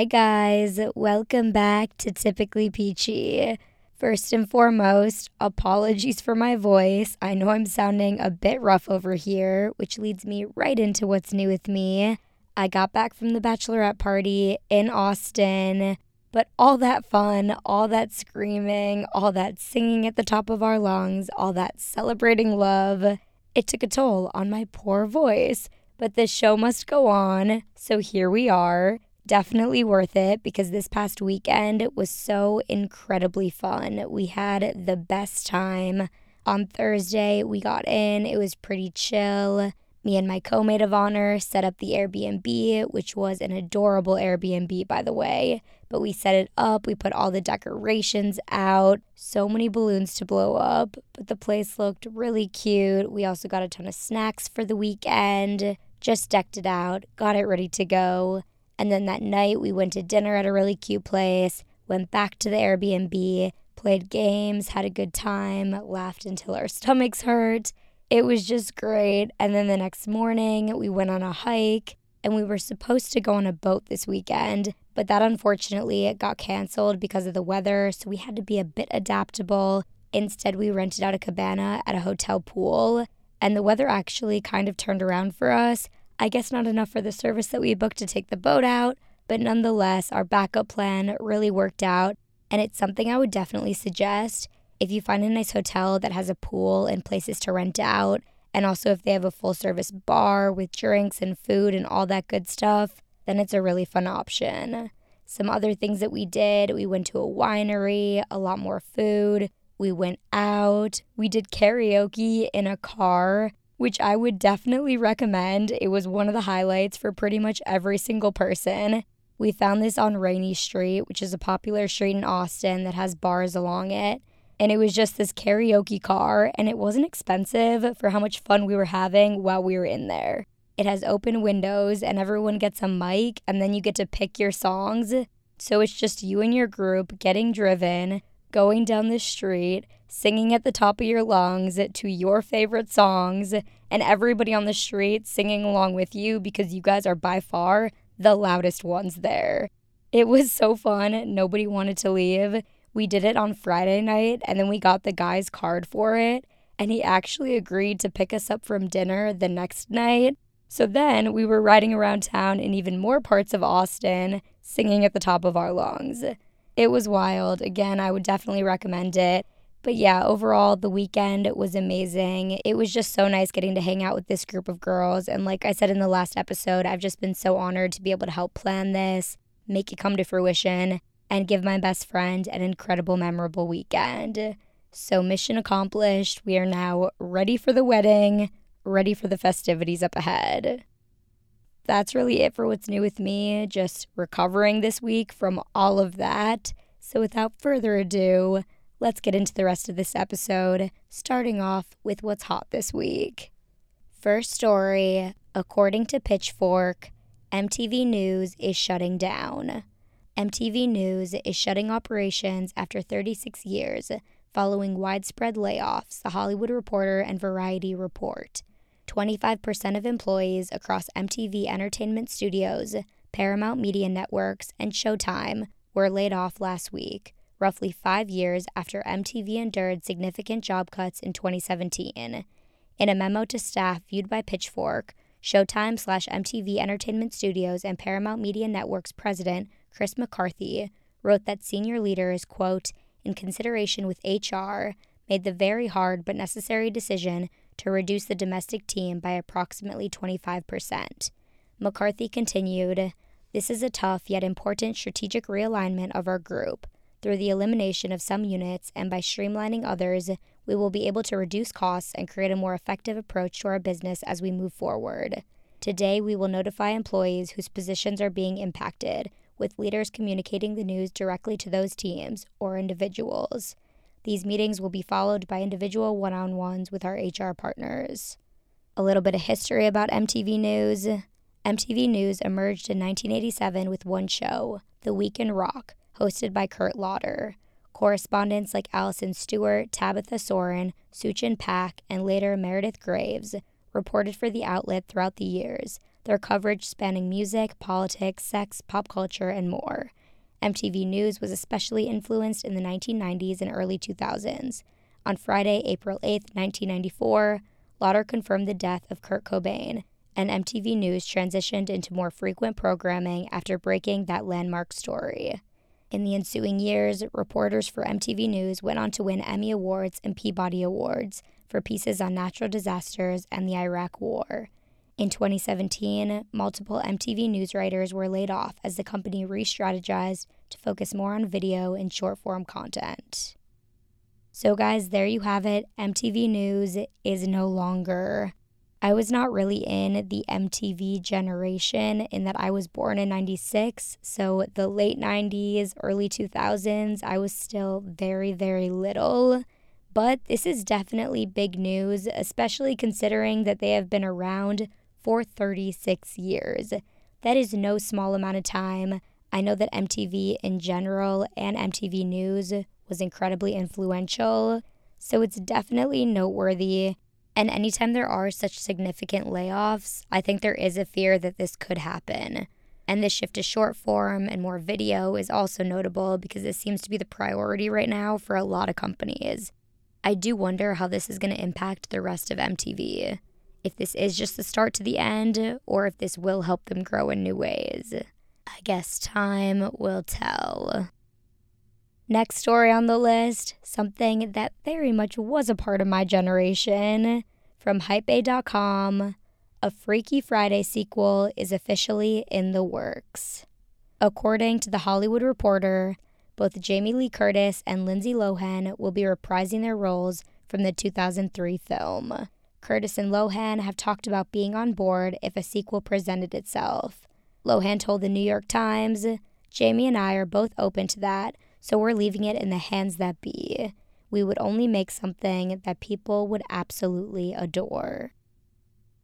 Hi, guys. Welcome back to Typically Peachy. First and foremost, apologies for my voice. I know I'm sounding a bit rough over here, which leads me right into what's new with me. I got back from the bachelorette party in Austin, but all that fun, all that screaming, all that singing at the top of our lungs, all that celebrating love, it took a toll on my poor voice. But the show must go on, so here we are. Definitely worth it because this past weekend was so incredibly fun. We had the best time. On Thursday, we got in, it was pretty chill. Me and my co maid of honor set up the Airbnb, which was an adorable Airbnb, by the way. But we set it up, we put all the decorations out, so many balloons to blow up. But the place looked really cute. We also got a ton of snacks for the weekend, just decked it out, got it ready to go. And then that night, we went to dinner at a really cute place, went back to the Airbnb, played games, had a good time, laughed until our stomachs hurt it was just great. And then the next morning, we went on a hike and we were supposed to go on a boat this weekend, but that unfortunately it got canceled because of the weather, so we had to be a bit adaptable. Instead, we rented out a cabana at a hotel pool, and the weather actually kind of turned around for us. I guess not enough for the service that we booked to take the boat out, but nonetheless, our backup plan really worked out, and it's something I would definitely suggest if you find a nice hotel that has a pool and places to rent out, and also if they have a full service bar with drinks and food and all that good stuff, then it's a really fun option. Some other things that we did we went to a winery, a lot more food. We went out. We did karaoke in a car, which I would definitely recommend. It was one of the highlights for pretty much every single person. We found this on Rainey Street, which is a popular street in Austin that has bars along it and it was just this karaoke car, and it wasn't expensive for how much fun we were having while we were in there. It has open windows, and everyone gets a mic, and then you get to pick your songs. So it's just you and your group getting driven, going down the street, singing at the top of your lungs to your favorite songs, and everybody on the street singing along with you because you guys are by far the loudest ones there. It was so fun. Nobody wanted to leave. We did it on Friday night and then we got the guy's card for it. And he actually agreed to pick us up from dinner the next night. So then we were riding around town in even more parts of Austin, singing at the top of our lungs. It was wild. Again, I would definitely recommend it. But yeah, overall, the weekend was amazing. It was just so nice getting to hang out with this group of girls. And like I said in the last episode, I've just been so honored to be able to help plan this, make it come to fruition and give my best friend an incredible, memorable weekend. So, mission accomplished. We are now ready for the wedding, ready for the festivities up ahead. That's really it for what's new with me, just recovering this week from all of that. So, without further ado, let's get into the rest of this episode, starting off with what's hot this week. First story according to Pitchfork, MTV News is shutting down. MTV News is shutting operations after 36 years following widespread layoffs, The Hollywood Reporter and Variety report. 25% of employees across MTV Entertainment Studios, Paramount Media Networks, and Showtime were laid off last week, roughly five years after MTV endured significant job cuts in 2017. In a memo to staff viewed by Pitchfork, Showtime slash MTV Entertainment Studios and Paramount Media Networks president Chris McCarthy, wrote that senior leaders, quote, in consideration with HR, made the very hard but necessary decision to reduce the domestic team by approximately 25%. McCarthy continued, This is a tough yet important strategic realignment of our group. Through the elimination of some units and by streamlining others, we will be able to reduce costs and create a more effective approach to our business as we move forward. Today, we will notify employees whose positions are being impacted, with leaders communicating the news directly to those teams or individuals. These meetings will be followed by individual one on ones with our HR partners. A little bit of history about MTV News. MTV News emerged in 1987 with one show, The Week in Rock, hosted by Kurt Loder. Correspondents like Alison Stewart, Tabitha Soren, Suchin Pak, and later Meredith Graves reported for the outlet throughout the years, their coverage spanning music, politics, sex, pop culture, and more. MTV News was especially influenced in the 1990s and early 2000s. On Friday, April 8, 1994, Loder confirmed the death of Kurt Cobain, and MTV News transitioned into more frequent programming after breaking that landmark story. In the ensuing years, reporters for MTV News went on to win Emmy Awards and Peabody Awards for pieces on natural disasters and the Iraq War. In 2017, multiple MTV News writers were laid off as the company re strategized to focus more on video and short form content. So, guys, there you have it. MTV News is no longer. I was not really in the MTV generation in that I was born in 96. So, the late 90s, early 2000s, I was still very, very little. But this is definitely big news, especially considering that they have been around for 36 years. That is no small amount of time. I know that MTV in general and MTV News was incredibly influential. So it's definitely noteworthy. And anytime there are such significant layoffs, I think there is a fear that this could happen. And the shift to short form and more video is also notable because this seems to be the priority right now for a lot of companies. I do wonder how this is going to impact the rest of MTV. If this is just the start to the end, or if this will help them grow in new ways. I guess time will tell. Next story on the list something that very much was a part of my generation. From Hypebae.com, a Freaky Friday sequel is officially in the works. According to The Hollywood Reporter, both Jamie Lee Curtis and Lindsay Lohan will be reprising their roles from the 2003 film. Curtis and Lohan have talked about being on board if a sequel presented itself. Lohan told the New York Times, Jamie and I are both open to that so we're leaving it in the hands that be. We would only make something that people would absolutely adore.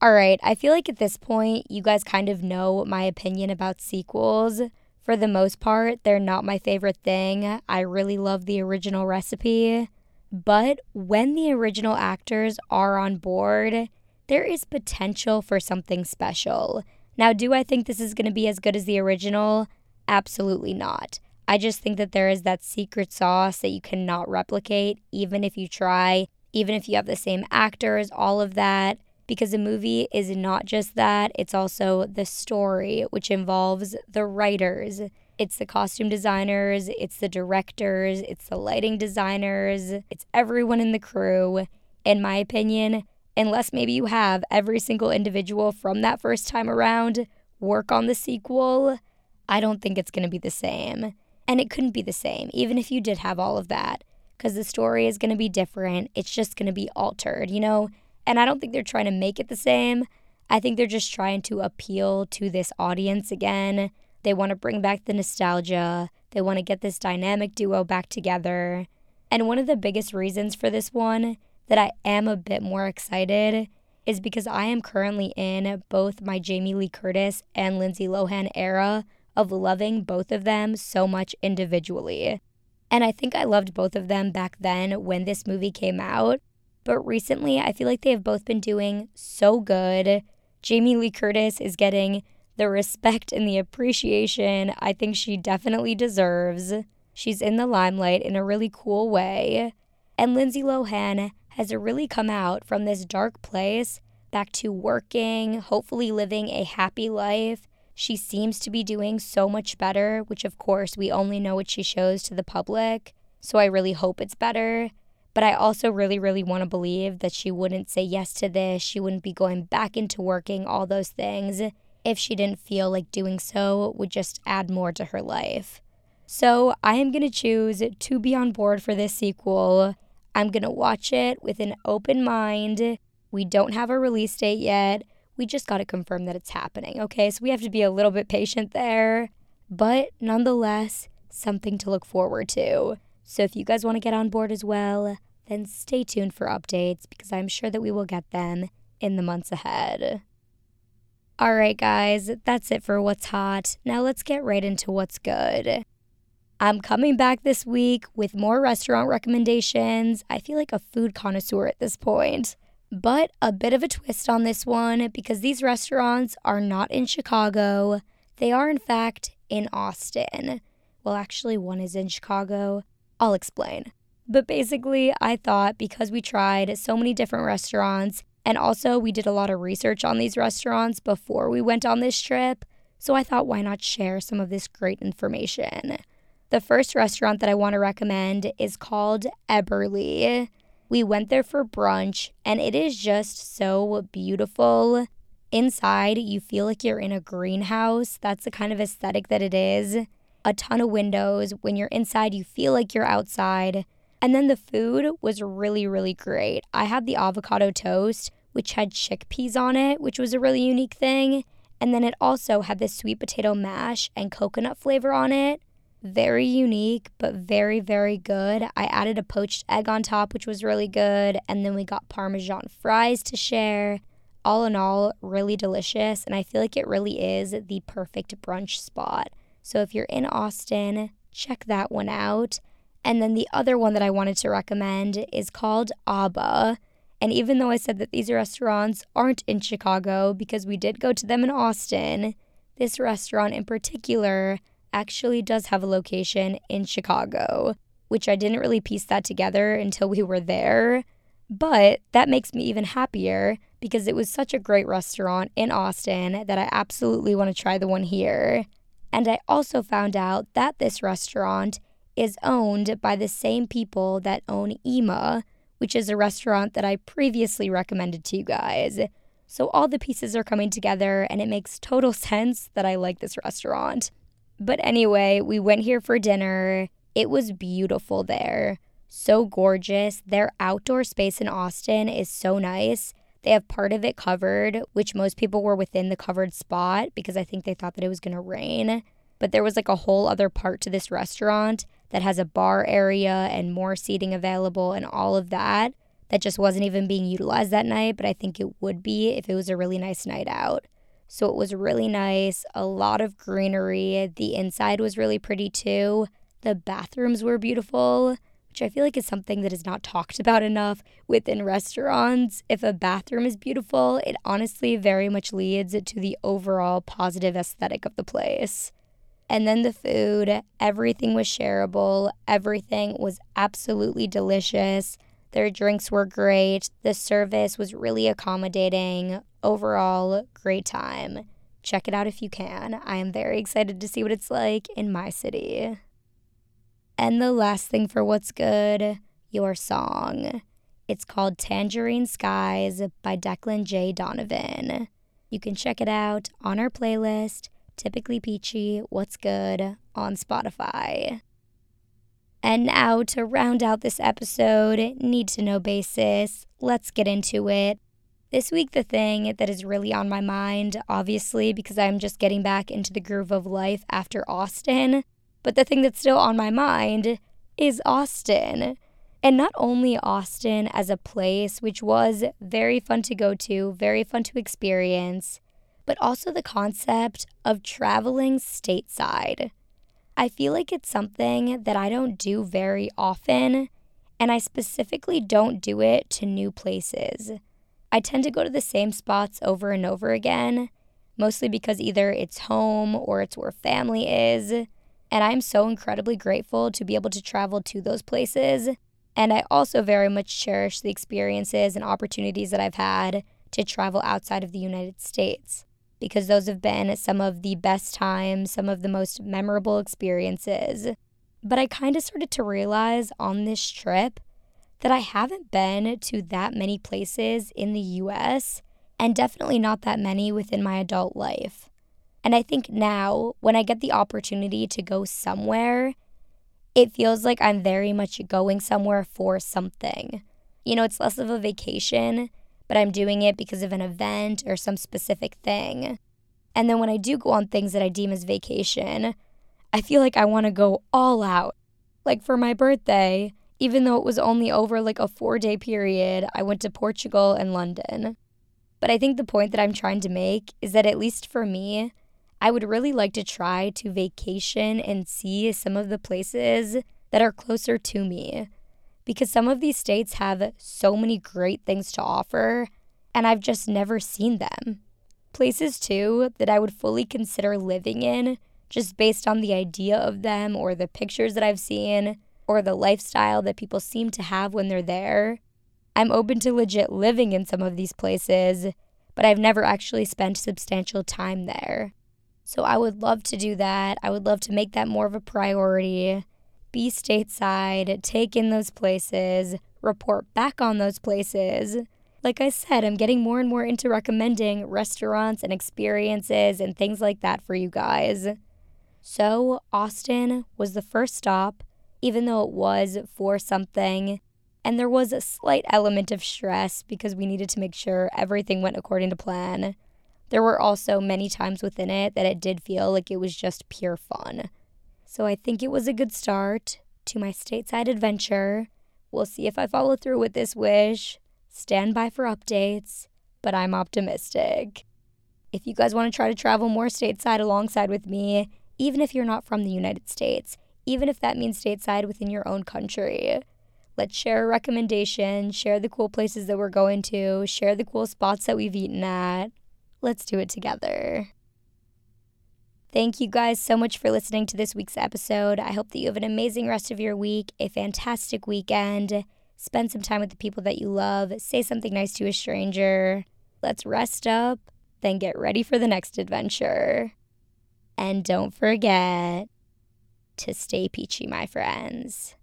All right, I feel like at this point, you guys kind of know my opinion about sequels. For the most part, they're not my favorite thing. I really love the original recipe. But when the original actors are on board, there is potential for something special. Now, do I think this is going to be as good as the original? Absolutely not. I just think that there is that secret sauce that you cannot replicate, even if you try, even if you have the same actors, all of that. Because a movie is not just that, it's also the story, which involves the writers, it's the costume designers, it's the directors, it's the lighting designers, it's everyone in the crew. In my opinion, unless maybe you have every single individual from that first time around work on the sequel, I don't think it's going to be the same. And it couldn't be the same, even if you did have all of that, because the story is going to be different. It's just going to be altered, you know? And I don't think they're trying to make it the same. I think they're just trying to appeal to this audience again. They want to bring back the nostalgia, they want to get this dynamic duo back together. And one of the biggest reasons for this one that I am a bit more excited is because I am currently in both my Jamie Lee Curtis and Lindsay Lohan era of loving both of them so much individually. And I think I loved both of them back then when this movie came out. But recently, I feel like they have both been doing so good. Jamie Lee Curtis is getting the respect and the appreciation I think she definitely deserves. She's in the limelight in a really cool way. And Lindsay Lohan has really come out from this dark place back to working, hopefully living a happy life, she seems to be doing so much better, which of course we only know what she shows to the public. So I really hope it's better. But I also really, really want to believe that she wouldn't say yes to this. She wouldn't be going back into working, all those things, if she didn't feel like doing so would just add more to her life. So I am going to choose to be on board for this sequel. I'm going to watch it with an open mind. We don't have a release date yet. We just got to confirm that it's happening, okay? So we have to be a little bit patient there, but nonetheless, something to look forward to. So if you guys want to get on board as well, then stay tuned for updates because I'm sure that we will get them in the months ahead. All right, guys, that's it for what's hot. Now let's get right into what's good. I'm coming back this week with more restaurant recommendations. I feel like a food connoisseur at this point. But a bit of a twist on this one because these restaurants are not in Chicago. They are, in fact, in Austin. Well, actually, one is in Chicago. I'll explain. But basically, I thought because we tried so many different restaurants, and also we did a lot of research on these restaurants before we went on this trip, so I thought why not share some of this great information. The first restaurant that I want to recommend is called Eberly. We went there for brunch, and it is just so beautiful. Inside, you feel like you're in a greenhouse. That's the kind of aesthetic that it is. A ton of windows. When you're inside, you feel like you're outside. And then the food was really, really great. I had the avocado toast, which had chickpeas on it, which was a really unique thing. And then it also had this sweet potato mash and coconut flavor on it. Very unique, but very, very good. I added a poached egg on top, which was really good. And then we got Parmesan fries to share. All in all, really delicious. And I feel like it really is the perfect brunch spot. So if you're in Austin, check that one out. And then the other one that I wanted to recommend is called Aba. And even though I said that these restaurants aren't in Chicago because we did go to them in Austin, this restaurant in particular actually does have a location in Chicago, which I didn't really piece that together until we were there. But that makes me even happier because it was such a great restaurant in Austin that I absolutely want to try the one here. And I also found out that this restaurant is owned by the same people that own Ema, which is a restaurant that I previously recommended to you guys. So all the pieces are coming together, and it makes total sense that I like this restaurant. But anyway, we went here for dinner. It was beautiful there. So gorgeous. Their outdoor space in Austin is so nice. They have part of it covered, which most people were within the covered spot because I think they thought that it was going to rain. But there was like a whole other part to this restaurant that has a bar area and more seating available and all of that that just wasn't even being utilized that night, but I think it would be if it was a really nice night out. So it was really nice, a lot of greenery. The inside was really pretty too. The bathrooms were beautiful, which I feel like is something that is not talked about enough within restaurants. If a bathroom is beautiful, it honestly very much leads to the overall positive aesthetic of the place. And then the food, everything was shareable. Everything was absolutely delicious. Their drinks were great. The service was really accommodating. Overall, great time. Check it out if you can. I am very excited to see what it's like in my city. And the last thing for what's good your song. It's called Tangerine Skies by Declan J. Donovan. You can check it out on our playlist Typically Peachy, What's Good on Spotify. And now, to round out this episode, need to know basis, let's get into it. This week, the thing that is really on my mind, obviously, because I'm just getting back into the groove of life after Austin, but the thing that's still on my mind is Austin. And not only Austin as a place, which was very fun to go to, very fun to experience, but also the concept of traveling stateside. I feel like it's something that I don't do very often, and I specifically don't do it to new places. I tend to go to the same spots over and over again, mostly because either it's home or it's where family is. And I'm so incredibly grateful to be able to travel to those places. And I also very much cherish the experiences and opportunities that I've had to travel outside of the United States because those have been some of the best times, some of the most memorable experiences. But I kind of started to realize on this trip that I haven't been to that many places in the US and definitely not that many within my adult life. And I think now, when I get the opportunity to go somewhere, it feels like I'm very much going somewhere for something. You know, it's less of a vacation but I'm doing it because of an event or some specific thing. And then when I do go on things that I deem as vacation, I feel like I want to go all out. Like for my birthday, even though it was only over like a four day period, I went to Portugal and London. But I think the point that I'm trying to make is that at least for me, I would really like to try to vacation and see some of the places that are closer to me because some of these states have so many great things to offer, and I've just never seen them. Places, too, that I would fully consider living in just based on the idea of them or the pictures that I've seen or the lifestyle that people seem to have when they're there. I'm open to legit living in some of these places, but I've never actually spent substantial time there. So I would love to do that. I would love to make that more of a priority. Be stateside, take in those places, report back on those places. Like I said, I'm getting more and more into recommending restaurants and experiences and things like that for you guys. So, Austin was the first stop, even though it was for something. And there was a slight element of stress because we needed to make sure everything went according to plan. There were also many times within it that it did feel like it was just pure fun. So I think it was a good start to my stateside adventure. We'll see if I follow through with this wish. Stand by for updates, but I'm optimistic. If you guys want to try to travel more stateside alongside with me, even if you're not from the United States, even if that means stateside within your own country. Let's share a recommendation, share the cool places that we're going to, share the cool spots that we've eaten at. Let's do it together. Thank you guys so much for listening to this week's episode. I hope that you have an amazing rest of your week, a fantastic weekend. Spend some time with the people that you love. Say something nice to a stranger. Let's rest up, then get ready for the next adventure. And don't forget to stay peachy, my friends.